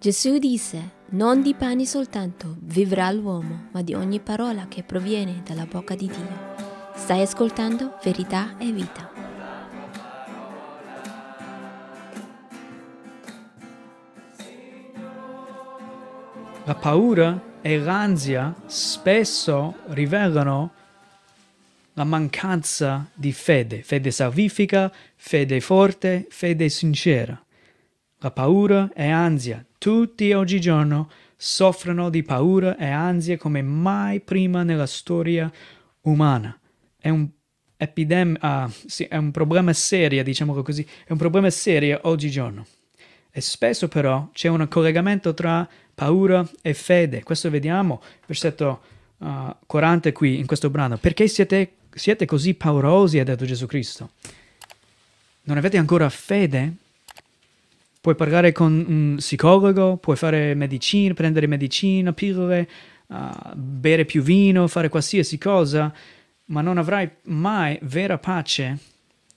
Gesù disse, non di pane soltanto vivrà l'uomo, ma di ogni parola che proviene dalla bocca di Dio. Stai ascoltando verità e vita. La paura e l'ansia spesso rivelano la mancanza di fede, fede salvifica, fede forte, fede sincera. La paura e ansia, tutti oggigiorno soffrono di paura e ansia come mai prima nella storia umana. È un, epidem- uh, sì, è un problema serio, diciamo così, è un problema serio oggigiorno. E spesso però c'è un collegamento tra paura e fede. Questo vediamo, versetto uh, 40 qui in questo brano. Perché siete, siete così paurosi, ha detto Gesù Cristo? Non avete ancora fede? Puoi parlare con un psicologo, puoi fare medicina, prendere medicina, pillole, uh, bere più vino, fare qualsiasi cosa, ma non avrai mai vera pace,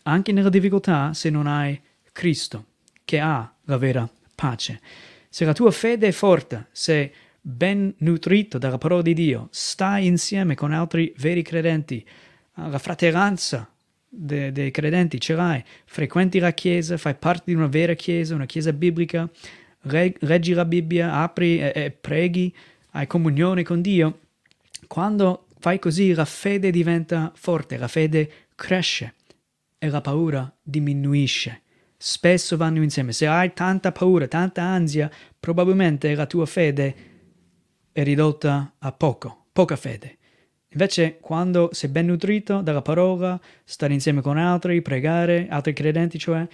anche nella difficoltà, se non hai Cristo, che ha la vera pace. Se la tua fede è forte, se ben nutrito dalla parola di Dio, stai insieme con altri veri credenti, la fratellanza de, dei credenti ce l'hai, frequenti la chiesa, fai parte di una vera chiesa, una chiesa biblica, reg, leggi la Bibbia, apri e, e preghi, hai comunione con Dio, quando fai così la fede diventa forte, la fede cresce e la paura diminuisce spesso vanno insieme. Se hai tanta paura, tanta ansia, probabilmente la tua fede è ridotta a poco, poca fede. Invece, quando sei ben nutrito dalla parola, stare insieme con altri, pregare, altri credenti, cioè,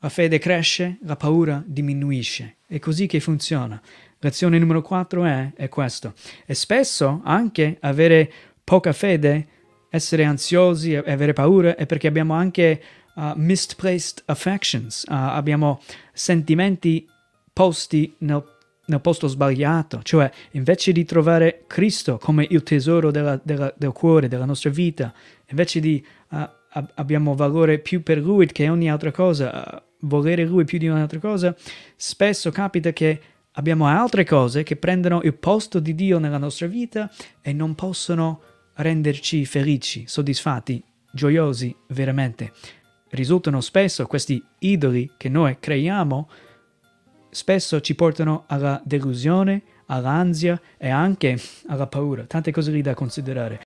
la fede cresce, la paura diminuisce. È così che funziona. Lezione numero 4 è, è questo. E spesso anche avere poca fede, essere ansiosi e avere paura è perché abbiamo anche uh, misplaced affections, uh, abbiamo sentimenti posti nel, nel, posto sbagliato, cioè invece di trovare Cristo come il tesoro della, della, del cuore, della nostra vita, invece di uh, abbiamo valore più per Lui che ogni altra cosa, volere Lui più di ogni altra cosa, spesso capita che abbiamo altre cose che prendono il posto di Dio nella nostra vita e non possono renderci felici, soddisfatti, gioiosi veramente. Risultano spesso questi idoli che noi creiamo, spesso ci portano alla delusione, all'ansia e anche alla paura. Tante cose lì da considerare.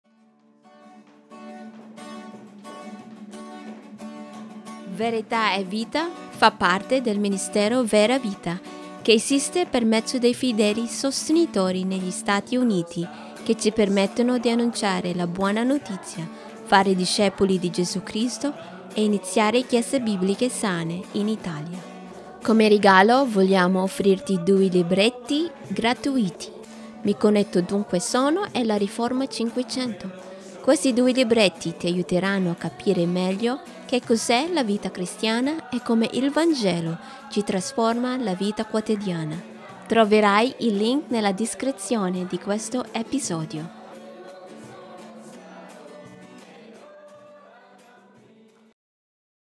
Verità e vita fa parte del ministero Vera Vita, che esiste per mezzo dei fedeli sostenitori negli Stati Uniti che ci permettono di annunciare la buona notizia, fare discepoli di Gesù Cristo e iniziare chiese bibliche sane in Italia. Come regalo vogliamo offrirti due libretti gratuiti. Mi connetto dunque sono e la Riforma 500. Questi due libretti ti aiuteranno a capire meglio che cos'è la vita cristiana e come il Vangelo ci trasforma la vita quotidiana. Troverai il link nella descrizione di questo episodio.